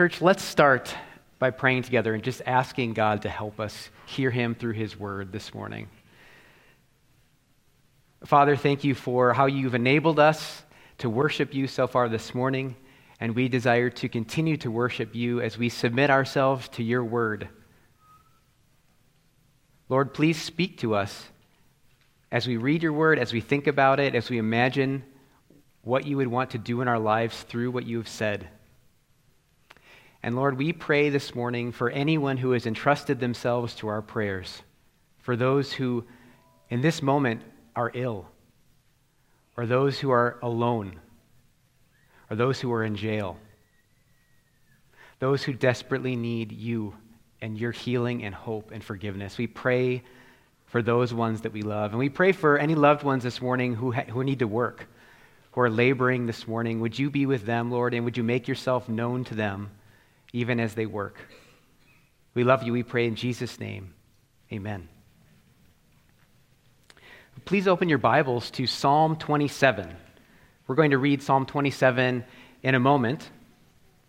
church, let's start by praying together and just asking God to help us hear Him through His word this morning. Father, thank you for how you've enabled us to worship you so far this morning, and we desire to continue to worship you as we submit ourselves to your word. Lord, please speak to us as we read your word, as we think about it, as we imagine what you would want to do in our lives through what you have said. And Lord, we pray this morning for anyone who has entrusted themselves to our prayers, for those who in this moment are ill, or those who are alone, or those who are in jail, those who desperately need you and your healing and hope and forgiveness. We pray for those ones that we love. And we pray for any loved ones this morning who, ha- who need to work, who are laboring this morning. Would you be with them, Lord, and would you make yourself known to them even as they work? We love you, we pray in Jesus' name. Amen. Please open your Bibles to Psalm 27. We're going to read Psalm 27 in a moment.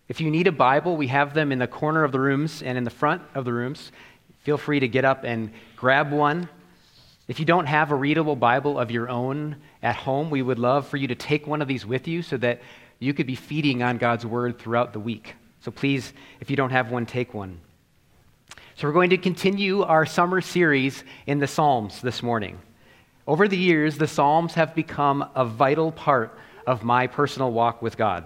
If you need a Bible, we have them in the corner of the rooms and in the front of the rooms. Feel free to get up and grab one. If you don't have a readable Bible of your own at home, we would love for you to take one of these with you so that you could be feeding on God's Word throughout the week. So please, if you don't have one, take one. So we're going to continue our summer series in the Psalms this morning. Over the years, the Psalms have become a vital part of my personal walk with God.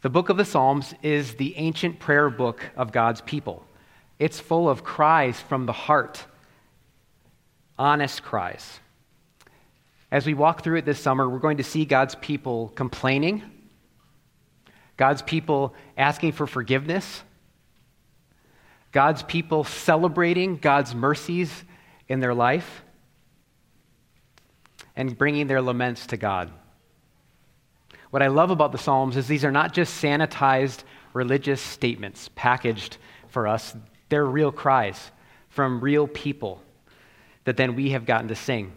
The book of the Psalms is the ancient prayer book of God's people. It's full of cries from the heart, honest cries. As we walk through it this summer, we're going to see God's people complaining, God's people asking for forgiveness, God's people celebrating God's mercies in their life, and bringing their laments to God. What I love about the Psalms is these are not just sanitized religious statements packaged for us, they're real cries from real people that then we have gotten to sing.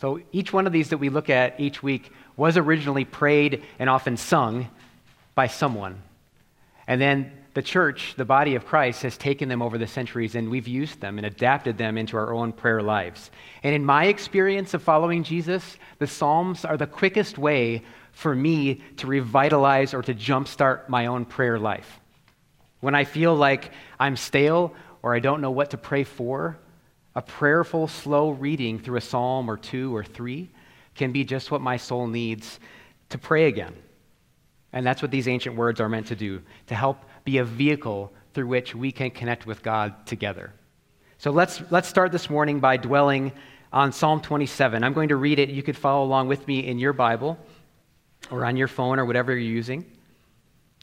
So each one of these that we look at each week was originally prayed and often sung by someone. And then the church, the body of Christ, has taken them over the centuries and we've used them and adapted them into our own prayer lives. And in my experience of following Jesus, the Psalms are the quickest way for me to revitalize or to jumpstart my own prayer life. When I feel like I'm stale or I don't know what to pray for, a prayerful, slow reading through a psalm or two or three can be just what my soul needs to pray again. And that's what these ancient words are meant to do, to help be a vehicle through which we can connect with God together. So let's, let's start this morning by dwelling on Psalm 27. I'm going to read it. You could follow along with me in your Bible or on your phone or whatever you're using.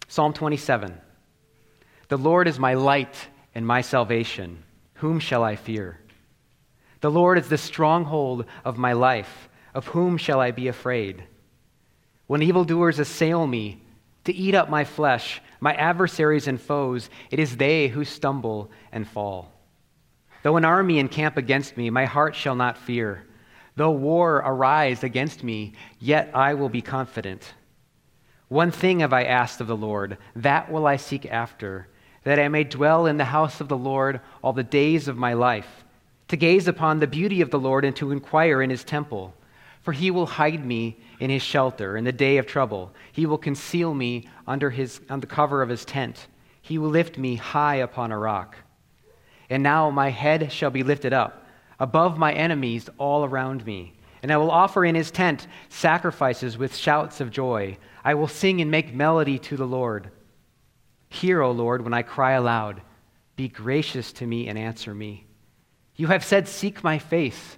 Psalm 27 The Lord is my light and my salvation. Whom shall I fear? The Lord is the stronghold of my life. Of whom shall I be afraid? When evildoers assail me to eat up my flesh, my adversaries and foes, it is they who stumble and fall. Though an army encamp against me, my heart shall not fear. Though war arise against me, yet I will be confident. One thing have I asked of the Lord, that will I seek after, that I may dwell in the house of the Lord all the days of my life, to gaze upon the beauty of the Lord and to inquire in his temple. For he will hide me in his shelter in the day of trouble. He will conceal me under, his, under the cover of his tent. He will lift me high upon a rock. And now my head shall be lifted up above my enemies all around me. And I will offer in his tent sacrifices with shouts of joy. I will sing and make melody to the Lord. Hear, O Lord, when I cry aloud. Be gracious to me and answer me. You have said, Seek my face.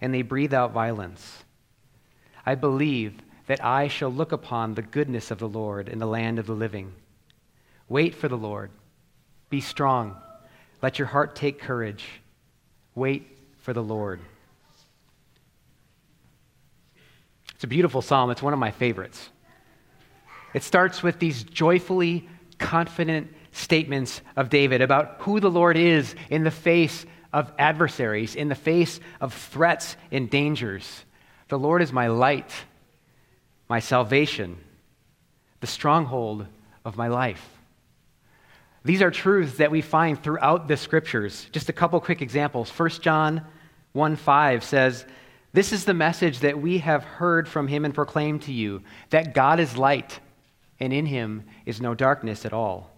and they breathe out violence. I believe that I shall look upon the goodness of the Lord in the land of the living. Wait for the Lord. Be strong. Let your heart take courage. Wait for the Lord. It's a beautiful psalm. It's one of my favorites. It starts with these joyfully confident statements of David about who the Lord is in the face of adversaries, in the face of threats and dangers. The Lord is my light, my salvation, the stronghold of my life. These are truths that we find throughout the scriptures. Just a couple quick examples. 1 John 1 5 says, This is the message that we have heard from him and proclaimed to you that God is light, and in him is no darkness at all.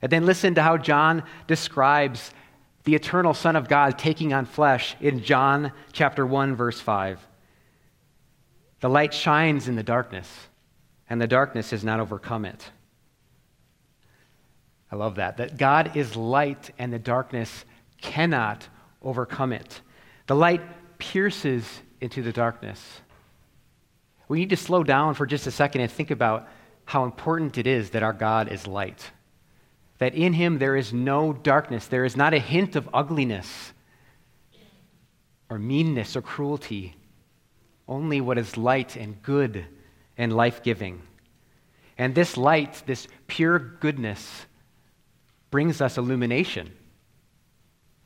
And then listen to how John describes the eternal Son of God taking on flesh in John chapter 1, verse 5. The light shines in the darkness, and the darkness has not overcome it. I love that. That God is light, and the darkness cannot overcome it. The light pierces into the darkness. We need to slow down for just a second and think about how important it is that our God is light that in him there is no darkness, there is not a hint of ugliness or meanness or cruelty, only what is light and good and life giving. And this light, this pure goodness, brings us illumination.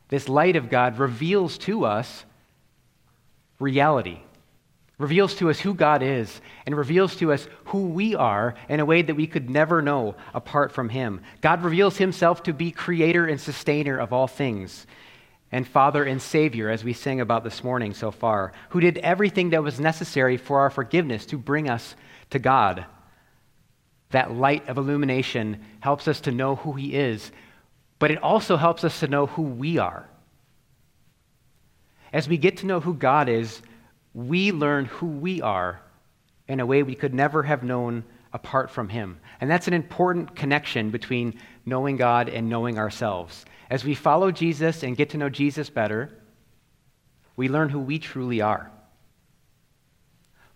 This light of God reveals to us reality reveals to us who God is and reveals to us who we are in a way that we could never know apart from Him. God reveals Himself to be creator and sustainer of all things and Father and Savior, as we sang about this morning so far, who did everything that was necessary for our forgiveness to bring us to God. That light of illumination helps us to know who He is, but it also helps us to know who we are. As we get to know who God is, we learn who we are in a way we could never have known apart from Him. And that's an important connection between knowing God and knowing ourselves. As we follow Jesus and get to know Jesus better, we learn who we truly are.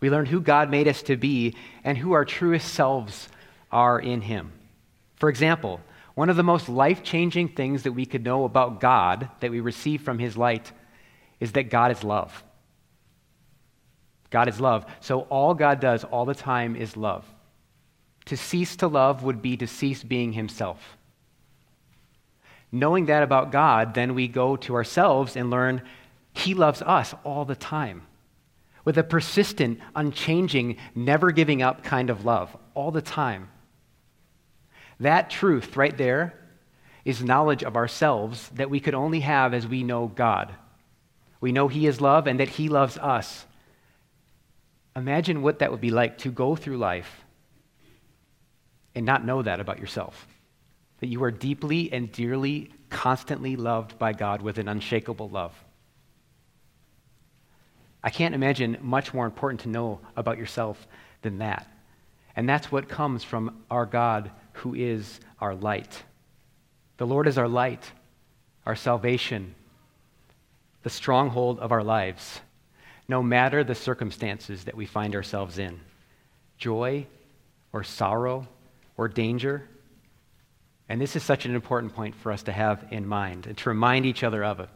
We learn who God made us to be and who our truest selves are in Him. For example, one of the most life changing things that we could know about God that we receive from His light is that God is love. God is love. So all God does all the time is love. To cease to love would be to cease being himself. Knowing that about God, then we go to ourselves and learn he loves us all the time with a persistent, unchanging, never giving up kind of love all the time. That truth right there is knowledge of ourselves that we could only have as we know God. We know He is love and that He loves us. Imagine what that would be like to go through life and not know that about yourself. That you are deeply and dearly, constantly loved by God with an unshakable love. I can't imagine much more important to know about yourself than that. And that's what comes from our God who is our light. The Lord is our light, our salvation, the stronghold of our lives no matter the circumstances that we find ourselves in joy or sorrow or danger. And this is such an important point for us to have in mind and to remind each other of it.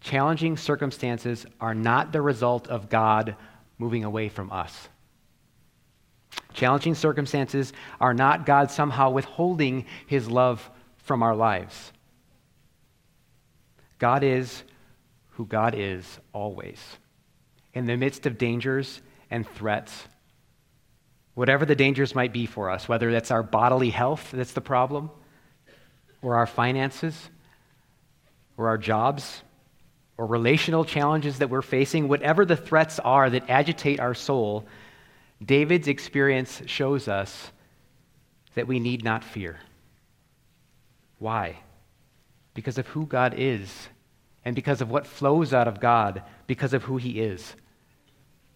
Challenging circumstances are not the result of God moving away from us. Challenging circumstances are not God somehow withholding his love from our lives. God is who God is always in the midst of dangers and threats. Whatever the dangers might be for us, whether that's our bodily health that's the problem, or our finances, or our jobs, or relational challenges that we're facing, whatever the threats are that agitate our soul, David's experience shows us that we need not fear. Why? Because of who God is and because of what flows out of God, because of who He is.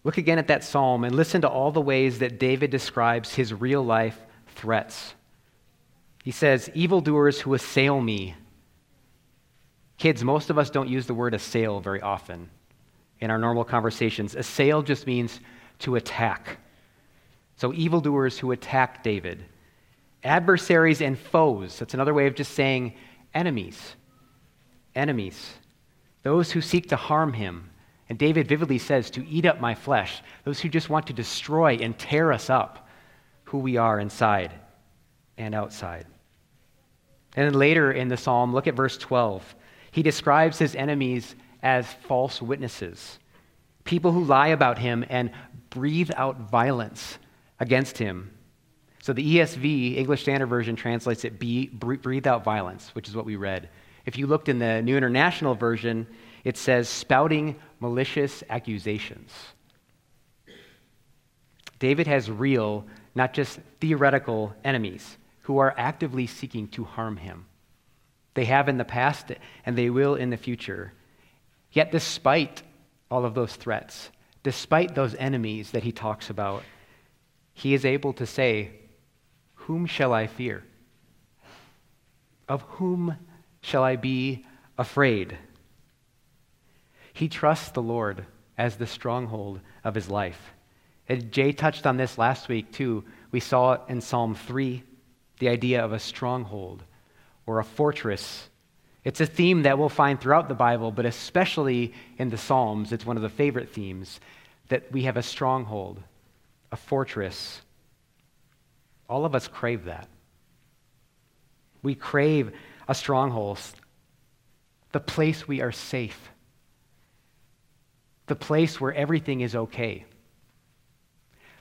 Look again at that psalm and listen to all the ways that David describes his real life threats. He says, Evildoers who assail me. Kids, most of us don't use the word assail very often in our normal conversations. Assail just means to attack. So, evildoers who attack David. adversaries and foes. That's another way of just saying enemies. Enemies. Those who seek to harm him. And David vividly says, to eat up my flesh. Those who just want to destroy and tear us up, who we are inside and outside. And then later in the psalm, look at verse 12. He describes his enemies as false witnesses, people who lie about him and breathe out violence against him. So the ESV, English Standard Version, translates it breathe out violence, which is what we read. If you looked in the New International Version, it says spouting malicious accusations. David has real, not just theoretical enemies who are actively seeking to harm him. They have in the past and they will in the future. Yet, despite all of those threats, despite those enemies that he talks about, he is able to say, Whom shall I fear? Of whom shall I be afraid? He trusts the Lord as the stronghold of his life. And Jay touched on this last week, too. We saw it in Psalm 3, the idea of a stronghold or a fortress. It's a theme that we'll find throughout the Bible, but especially in the Psalms. It's one of the favorite themes that we have a stronghold, a fortress. All of us crave that. We crave a stronghold, the place we are safe, the place where everything is okay,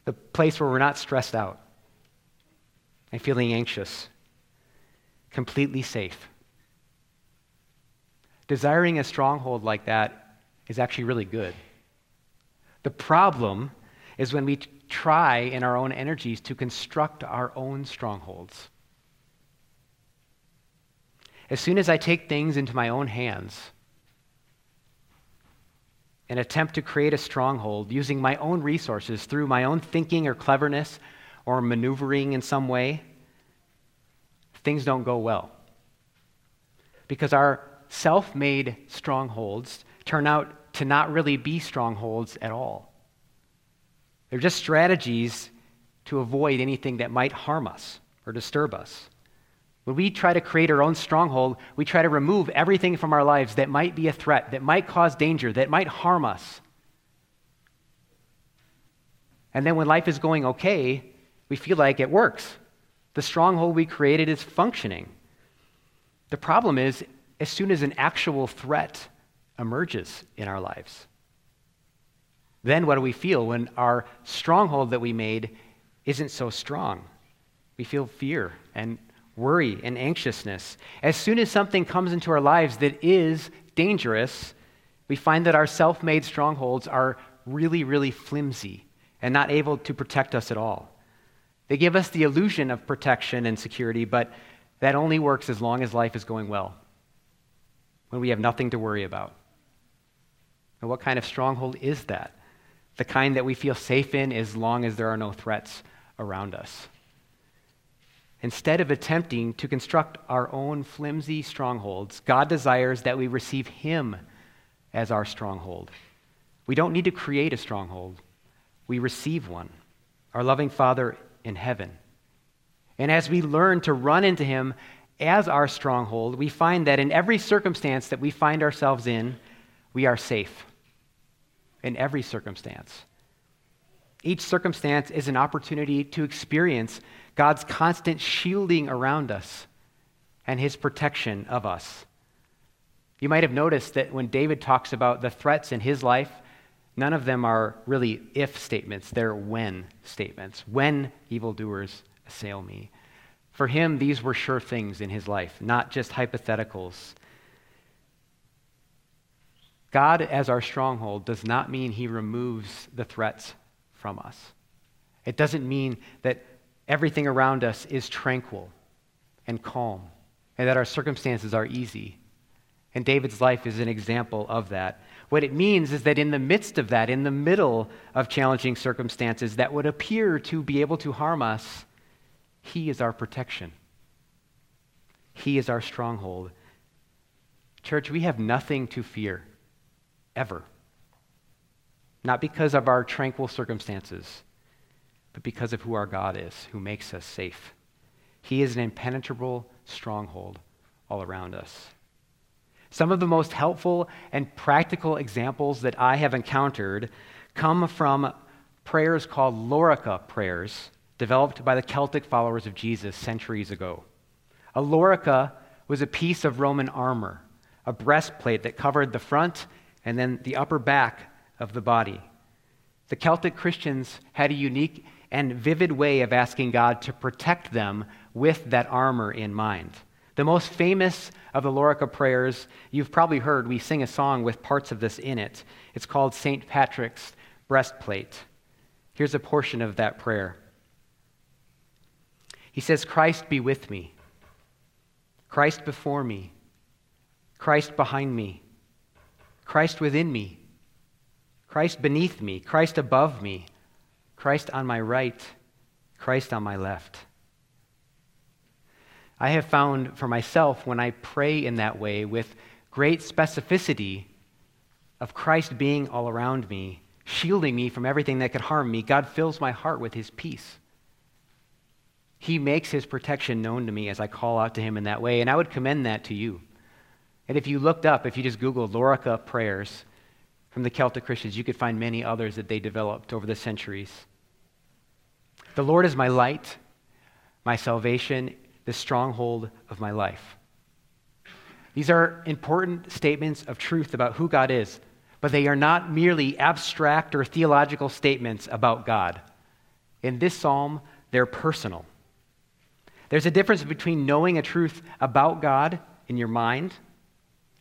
the place where we're not stressed out and feeling anxious, completely safe. Desiring a stronghold like that is actually really good. The problem is when we try in our own energies to construct our own strongholds. As soon as I take things into my own hands and attempt to create a stronghold using my own resources through my own thinking or cleverness or maneuvering in some way, things don't go well. Because our self made strongholds turn out to not really be strongholds at all. They're just strategies to avoid anything that might harm us or disturb us. When we try to create our own stronghold, we try to remove everything from our lives that might be a threat, that might cause danger, that might harm us. And then when life is going okay, we feel like it works. The stronghold we created is functioning. The problem is, as soon as an actual threat emerges in our lives, then what do we feel when our stronghold that we made isn't so strong? We feel fear and worry and anxiousness. As soon as something comes into our lives that is dangerous, we find that our self made strongholds are really, really flimsy and not able to protect us at all. They give us the illusion of protection and security, but that only works as long as life is going well, when we have nothing to worry about. And what kind of stronghold is that? The kind that we feel safe in as long as there are no threats around us. Instead of attempting to construct our own flimsy strongholds, God desires that we receive Him as our stronghold. We don't need to create a stronghold, we receive one. Our loving Father in heaven. And as we learn to run into Him as our stronghold, we find that in every circumstance that we find ourselves in, we are safe. In every circumstance. Each circumstance is an opportunity to experience God's constant shielding around us and his protection of us. You might have noticed that when David talks about the threats in his life, None of them are really if statements, they're when statements. When evildoers assail me. For him, these were sure things in his life, not just hypotheticals. God, as our stronghold, does not mean he removes the threats from us. It doesn't mean that everything around us is tranquil and calm and that our circumstances are easy. And David's life is an example of that. What it means is that in the midst of that, in the middle of challenging circumstances that would appear to be able to harm us, He is our protection. He is our stronghold. Church, we have nothing to fear, ever. Not because of our tranquil circumstances, but because of who our God is, who makes us safe. He is an impenetrable stronghold all around us. Some of the most helpful and practical examples that I have encountered come from prayers called lorica prayers, developed by the Celtic followers of Jesus centuries ago. A lorica was a piece of Roman armor, a breastplate that covered the front and then the upper back of the body. The Celtic Christians had a unique and vivid way of asking God to protect them with that armor in mind. The most famous of the Lorica prayers, you've probably heard, we sing a song with parts of this in it. It's called St. Patrick's Breastplate. Here's a portion of that prayer. He says, Christ be with me, Christ before me, Christ behind me, Christ within me, Christ beneath me, Christ above me, Christ on my right, Christ on my left. I have found for myself when I pray in that way with great specificity of Christ being all around me, shielding me from everything that could harm me, God fills my heart with his peace. He makes his protection known to me as I call out to him in that way, and I would commend that to you. And if you looked up, if you just Googled Lorica prayers from the Celtic Christians, you could find many others that they developed over the centuries. The Lord is my light, my salvation the stronghold of my life. These are important statements of truth about who God is, but they are not merely abstract or theological statements about God. In this psalm, they're personal. There's a difference between knowing a truth about God in your mind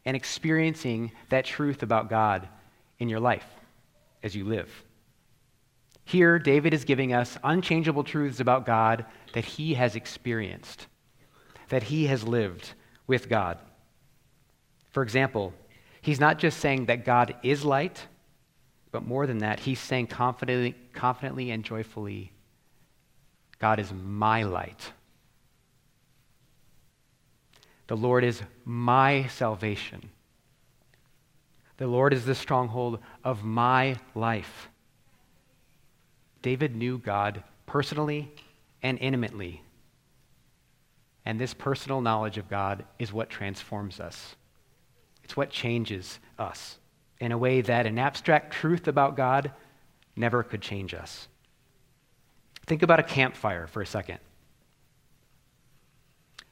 and experiencing that truth about God in your life as you live. Here, David is giving us unchangeable truths about God that he has experienced, that he has lived with God. For example, he's not just saying that God is light, but more than that, he's saying confidently, confidently and joyfully, God is my light. The Lord is my salvation. The Lord is the stronghold of my life. David knew God personally and intimately. And this personal knowledge of God is what transforms us. It's what changes us in a way that an abstract truth about God never could change us. Think about a campfire for a second.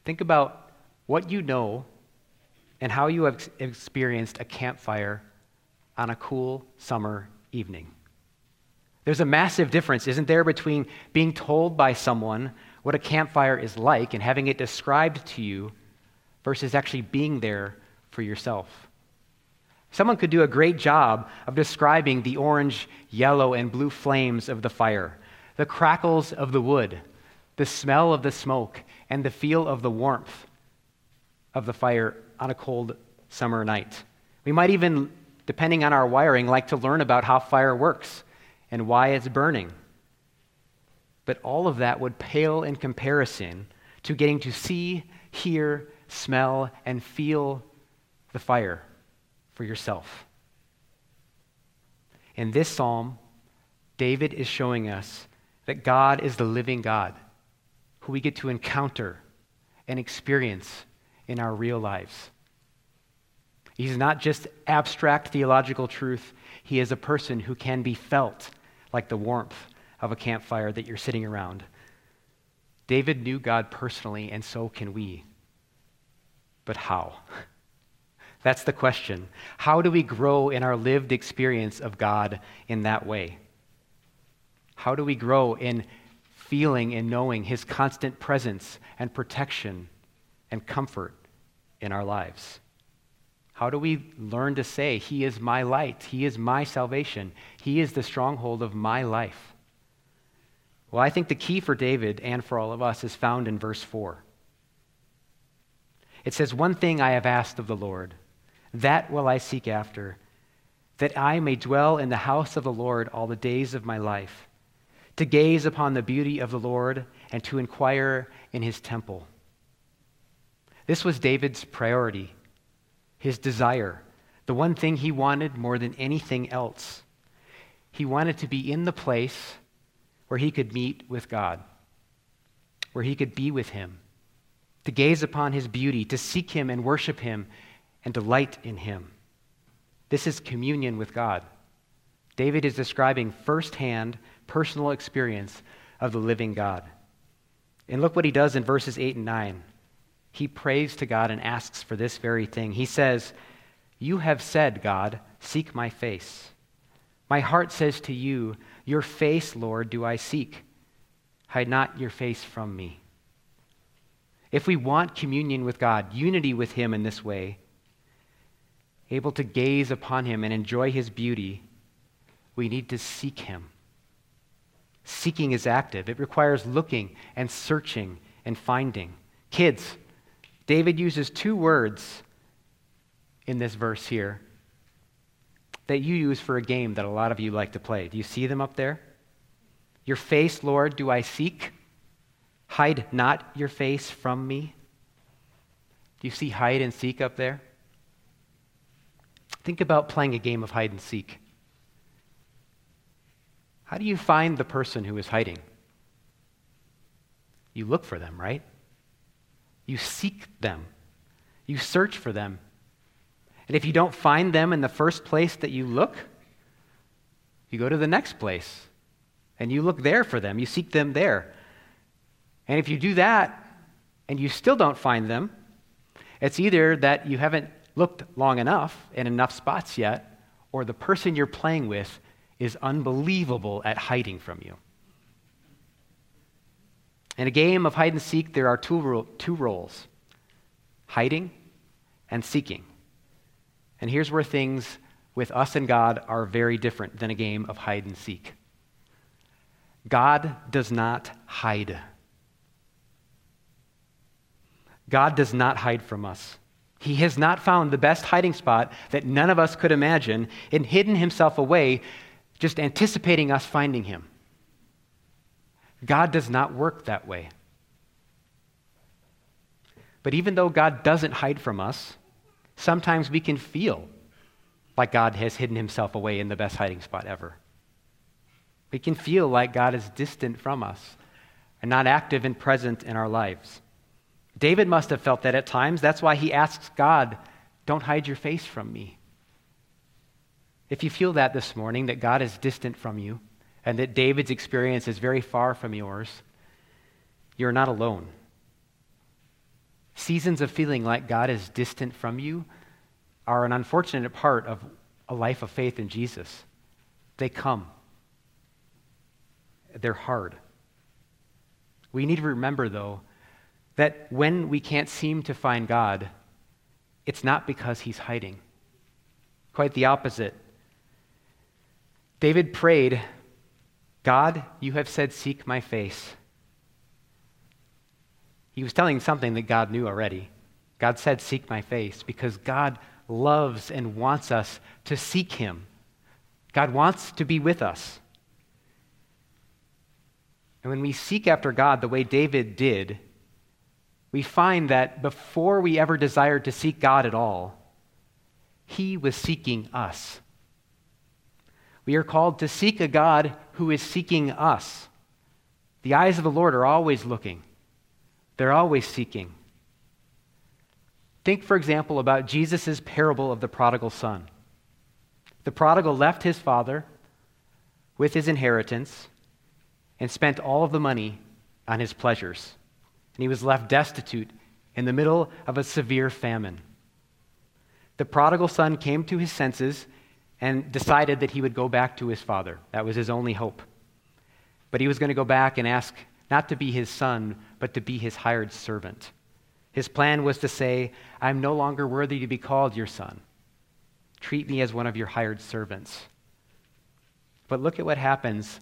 Think about what you know and how you have experienced a campfire on a cool summer evening. There's a massive difference, isn't there, between being told by someone what a campfire is like and having it described to you versus actually being there for yourself. Someone could do a great job of describing the orange, yellow, and blue flames of the fire, the crackles of the wood, the smell of the smoke, and the feel of the warmth of the fire on a cold summer night. We might even, depending on our wiring, like to learn about how fire works and why it's burning. But all of that would pale in comparison to getting to see, hear, smell, and feel the fire for yourself. In this psalm, David is showing us that God is the living God who we get to encounter and experience in our real lives. He's not just abstract theological truth, he is a person who can be felt like the warmth of a campfire that you're sitting around. David knew God personally, and so can we. But how? That's the question. How do we grow in our lived experience of God in that way? How do we grow in feeling and knowing His constant presence and protection and comfort in our lives? How do we learn to say, He is my light, He is my salvation, He is the stronghold of my life? Well, I think the key for David and for all of us is found in verse 4. It says, One thing I have asked of the Lord, that will I seek after, that I may dwell in the house of the Lord all the days of my life, to gaze upon the beauty of the Lord and to inquire in his temple. This was David's priority his desire, the one thing he wanted more than anything else. He wanted to be in the place where he could meet with God, where he could be with him, to gaze upon his beauty, to seek him and worship him and delight in him. This is communion with God. David is describing firsthand personal experience of the living God. And look what he does in verses 8 and 9. He prays to God and asks for this very thing. He says, You have said, God, seek my face. My heart says to you, Your face, Lord, do I seek. Hide not your face from me. If we want communion with God, unity with Him in this way, able to gaze upon Him and enjoy His beauty, we need to seek Him. Seeking is active, it requires looking and searching and finding. Kids, David uses two words in this verse here that you use for a game that a lot of you like to play. Do you see them up there? Your face, Lord, do I seek? Hide not your face from me. Do you see hide and seek up there? Think about playing a game of hide and seek. How do you find the person who is hiding? You look for them, right? You seek them. You search for them. And if you don't find them in the first place that you look, you go to the next place and you look there for them. You seek them there. And if you do that and you still don't find them, it's either that you haven't looked long enough in enough spots yet, or the person you're playing with is unbelievable at hiding from you. In a game of hide and seek, there are two, ro- two roles hiding and seeking. And here's where things with us and God are very different than a game of hide and seek. God does not hide. God does not hide from us. He has not found the best hiding spot that none of us could imagine and hidden himself away just anticipating us finding him. God does not work that way. But even though God doesn't hide from us, sometimes we can feel like God has hidden himself away in the best hiding spot ever. We can feel like God is distant from us and not active and present in our lives. David must have felt that at times. That's why he asks God, Don't hide your face from me. If you feel that this morning, that God is distant from you, and that David's experience is very far from yours, you're not alone. Seasons of feeling like God is distant from you are an unfortunate part of a life of faith in Jesus. They come, they're hard. We need to remember, though, that when we can't seem to find God, it's not because he's hiding. Quite the opposite. David prayed, God, you have said, Seek my face. He was telling something that God knew already. God said, Seek my face, because God loves and wants us to seek him. God wants to be with us. And when we seek after God the way David did, we find that before we ever desired to seek God at all, he was seeking us. We are called to seek a God who is seeking us. The eyes of the Lord are always looking, they're always seeking. Think, for example, about Jesus' parable of the prodigal son. The prodigal left his father with his inheritance and spent all of the money on his pleasures. And he was left destitute in the middle of a severe famine. The prodigal son came to his senses and decided that he would go back to his father. That was his only hope. But he was going to go back and ask not to be his son, but to be his hired servant. His plan was to say, I'm no longer worthy to be called your son. Treat me as one of your hired servants. But look at what happens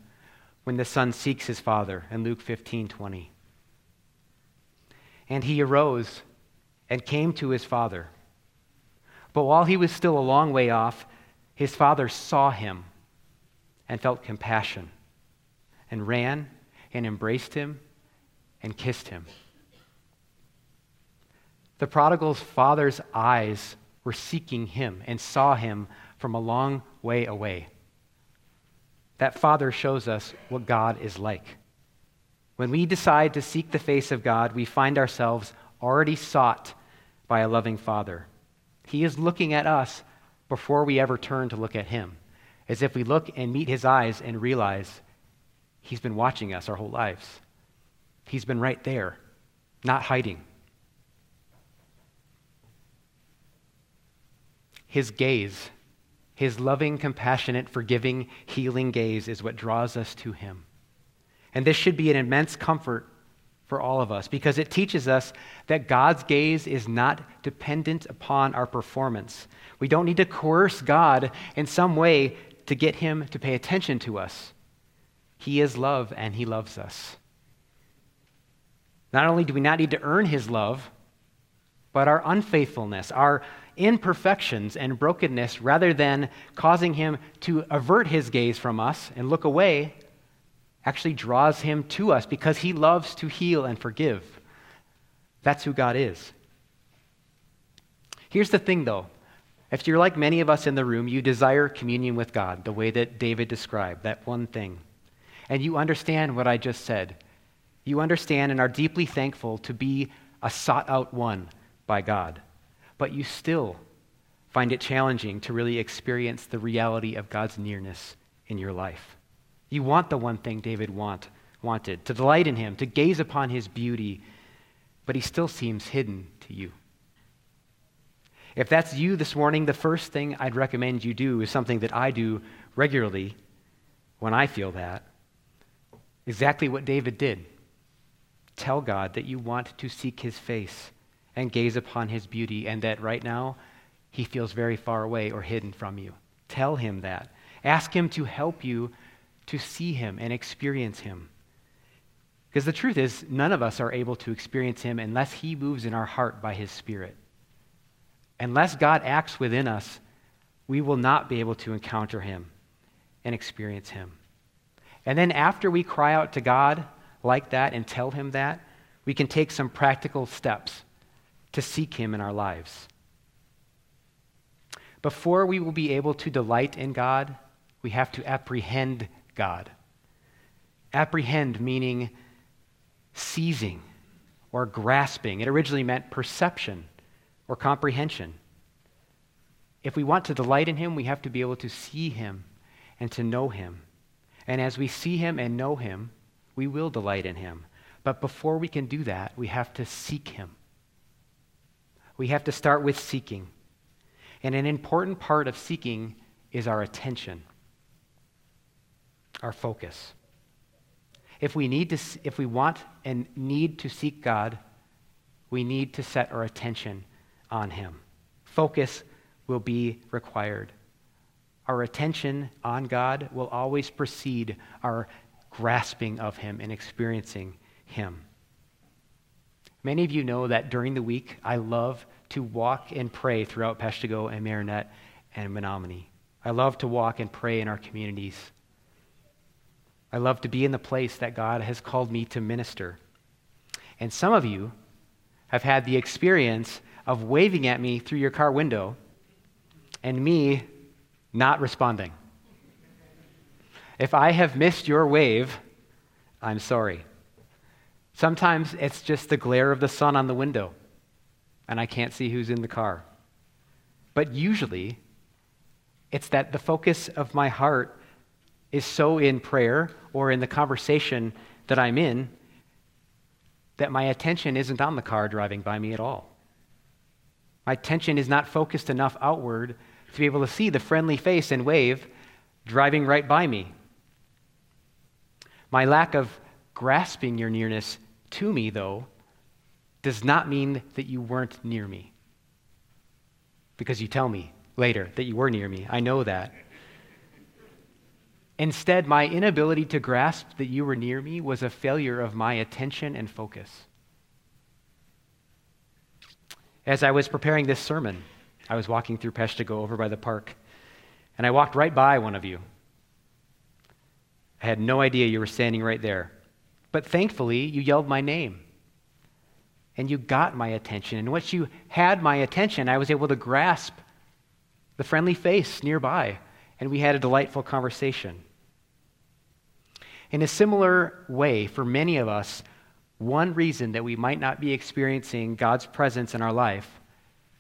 when the son seeks his father in Luke 15 20. And he arose and came to his father. But while he was still a long way off, his father saw him and felt compassion and ran and embraced him and kissed him. The prodigal's father's eyes were seeking him and saw him from a long way away. That father shows us what God is like. When we decide to seek the face of God, we find ourselves already sought by a loving Father. He is looking at us before we ever turn to look at Him, as if we look and meet His eyes and realize He's been watching us our whole lives. He's been right there, not hiding. His gaze, His loving, compassionate, forgiving, healing gaze is what draws us to Him. And this should be an immense comfort for all of us because it teaches us that God's gaze is not dependent upon our performance. We don't need to coerce God in some way to get Him to pay attention to us. He is love and He loves us. Not only do we not need to earn His love, but our unfaithfulness, our imperfections and brokenness, rather than causing Him to avert His gaze from us and look away, actually draws him to us because he loves to heal and forgive. That's who God is. Here's the thing, though. If you're like many of us in the room, you desire communion with God the way that David described, that one thing. And you understand what I just said. You understand and are deeply thankful to be a sought out one by God. But you still find it challenging to really experience the reality of God's nearness in your life. You want the one thing David want, wanted to delight in him, to gaze upon his beauty, but he still seems hidden to you. If that's you this morning, the first thing I'd recommend you do is something that I do regularly when I feel that. Exactly what David did. Tell God that you want to seek his face and gaze upon his beauty, and that right now he feels very far away or hidden from you. Tell him that. Ask him to help you to see him and experience him. Because the truth is, none of us are able to experience him unless he moves in our heart by his Spirit. Unless God acts within us, we will not be able to encounter him and experience him. And then after we cry out to God like that and tell him that, we can take some practical steps to seek him in our lives. Before we will be able to delight in God, we have to apprehend God. Apprehend meaning seizing or grasping. It originally meant perception or comprehension. If we want to delight in Him, we have to be able to see Him and to know Him. And as we see Him and know Him, we will delight in Him. But before we can do that, we have to seek Him. We have to start with seeking. And an important part of seeking is our attention our focus. If we, need to, if we want and need to seek God, we need to set our attention on Him. Focus will be required. Our attention on God will always precede our grasping of Him and experiencing Him. Many of you know that during the week, I love to walk and pray throughout Peshtigo and Marinette and Menominee. I love to walk and pray in our communities. I love to be in the place that God has called me to minister. And some of you have had the experience of waving at me through your car window and me not responding. If I have missed your wave, I'm sorry. Sometimes it's just the glare of the sun on the window, and I can't see who's in the car. But usually, it's that the focus of my heart is so in prayer or in the conversation that I'm in that my attention isn't on the car driving by me at all. My attention is not focused enough outward to be able to see the friendly face and wave driving right by me. My lack of grasping your nearness to me, though, does not mean that you weren't near me. Because you tell me later that you were near me. I know that. Instead, my inability to grasp that you were near me was a failure of my attention and focus. As I was preparing this sermon, I was walking through Peshtigo over by the park, and I walked right by one of you. I had no idea you were standing right there. But thankfully, you yelled my name. And you got my attention. And once you had my attention, I was able to grasp the friendly face nearby and we had a delightful conversation. In a similar way, for many of us, one reason that we might not be experiencing God's presence in our life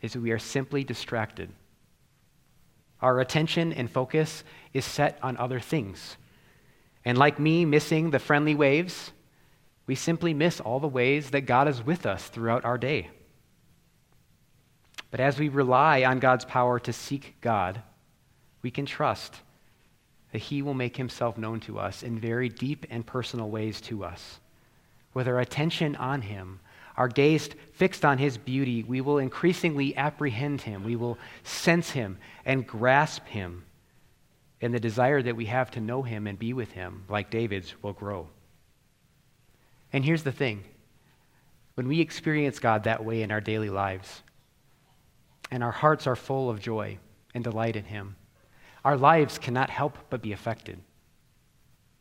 is that we are simply distracted. Our attention and focus is set on other things. And like me missing the friendly waves, we simply miss all the ways that God is with us throughout our day. But as we rely on God's power to seek God, we can trust that He will make Himself known to us in very deep and personal ways to us. With our attention on Him, our gaze fixed on His beauty, we will increasingly apprehend Him. We will sense Him and grasp Him. And the desire that we have to know Him and be with Him, like David's, will grow. And here's the thing when we experience God that way in our daily lives, and our hearts are full of joy and delight in Him, our lives cannot help but be affected.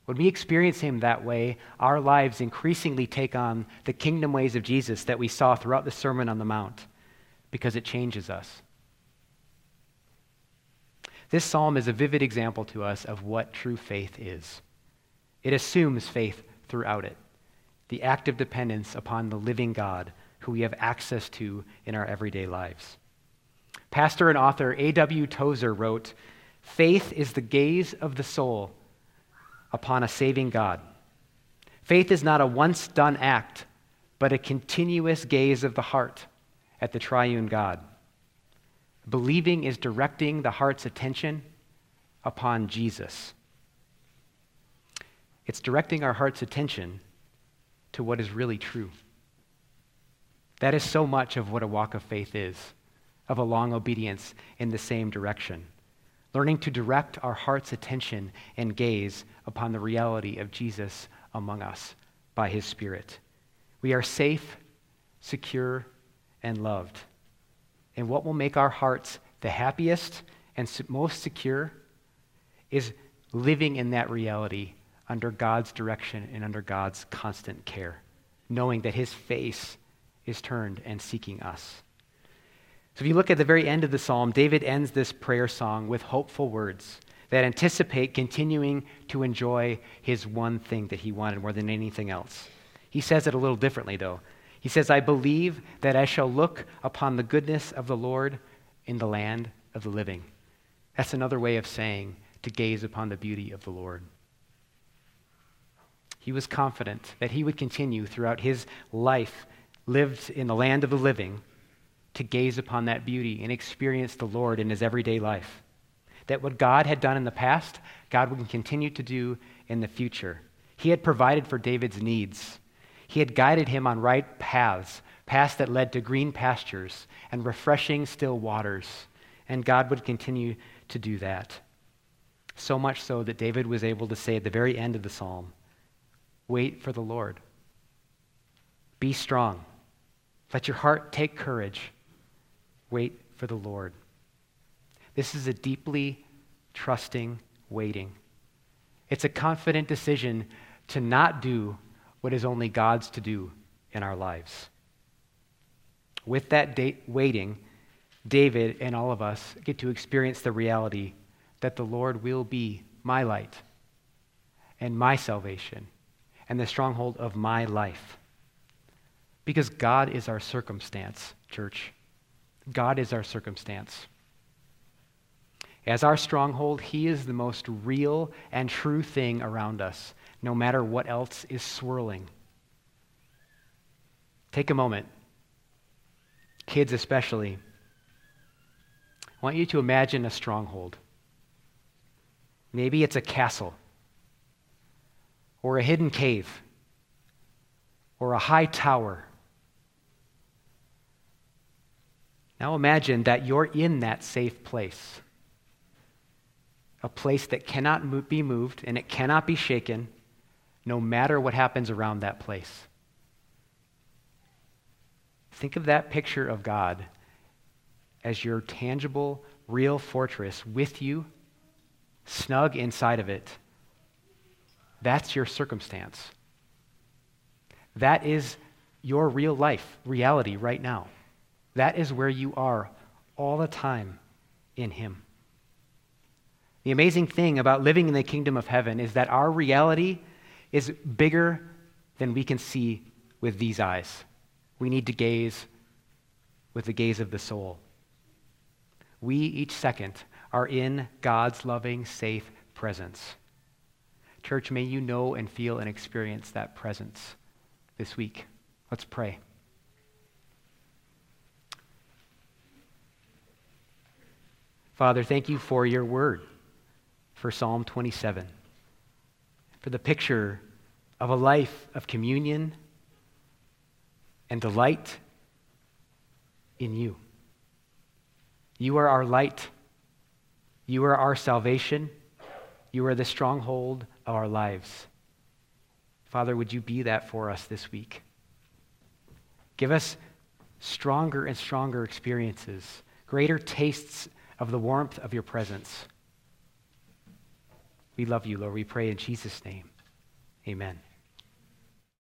When we experience Him that way, our lives increasingly take on the kingdom ways of Jesus that we saw throughout the Sermon on the Mount because it changes us. This psalm is a vivid example to us of what true faith is. It assumes faith throughout it the active dependence upon the living God who we have access to in our everyday lives. Pastor and author A.W. Tozer wrote Faith is the gaze of the soul upon a saving God. Faith is not a once done act, but a continuous gaze of the heart at the triune God. Believing is directing the heart's attention upon Jesus. It's directing our heart's attention to what is really true. That is so much of what a walk of faith is, of a long obedience in the same direction. Learning to direct our heart's attention and gaze upon the reality of Jesus among us by his Spirit. We are safe, secure, and loved. And what will make our hearts the happiest and most secure is living in that reality under God's direction and under God's constant care, knowing that his face is turned and seeking us. So if you look at the very end of the psalm, David ends this prayer song with hopeful words that anticipate continuing to enjoy his one thing that he wanted more than anything else. He says it a little differently, though. He says, I believe that I shall look upon the goodness of the Lord in the land of the living. That's another way of saying to gaze upon the beauty of the Lord. He was confident that he would continue throughout his life lived in the land of the living to gaze upon that beauty and experience the Lord in his everyday life. That what God had done in the past, God would continue to do in the future. He had provided for David's needs. He had guided him on right paths, paths that led to green pastures and refreshing still waters. And God would continue to do that. So much so that David was able to say at the very end of the psalm, Wait for the Lord. Be strong. Let your heart take courage. Wait for the Lord. This is a deeply trusting waiting. It's a confident decision to not do what is only God's to do in our lives. With that date waiting, David and all of us get to experience the reality that the Lord will be my light and my salvation and the stronghold of my life. Because God is our circumstance, church. God is our circumstance. As our stronghold, He is the most real and true thing around us, no matter what else is swirling. Take a moment, kids especially. I want you to imagine a stronghold. Maybe it's a castle or a hidden cave or a high tower. Now imagine that you're in that safe place, a place that cannot be moved and it cannot be shaken no matter what happens around that place. Think of that picture of God as your tangible, real fortress with you, snug inside of it that's your circumstance. That is your real life, reality right now. That is where you are all the time in Him. The amazing thing about living in the kingdom of heaven is that our reality is bigger than we can see with these eyes. We need to gaze with the gaze of the soul. We, each second, are in God's loving, safe presence. Church, may you know and feel and experience that presence this week. Let's pray. Father, thank you for your word, for Psalm 27, for the picture of a life of communion and delight in you. You are our light. You are our salvation. You are the stronghold of our lives. Father, would you be that for us this week? Give us stronger and stronger experiences, greater tastes of the warmth of your presence. We love you, Lord. We pray in Jesus' name. Amen.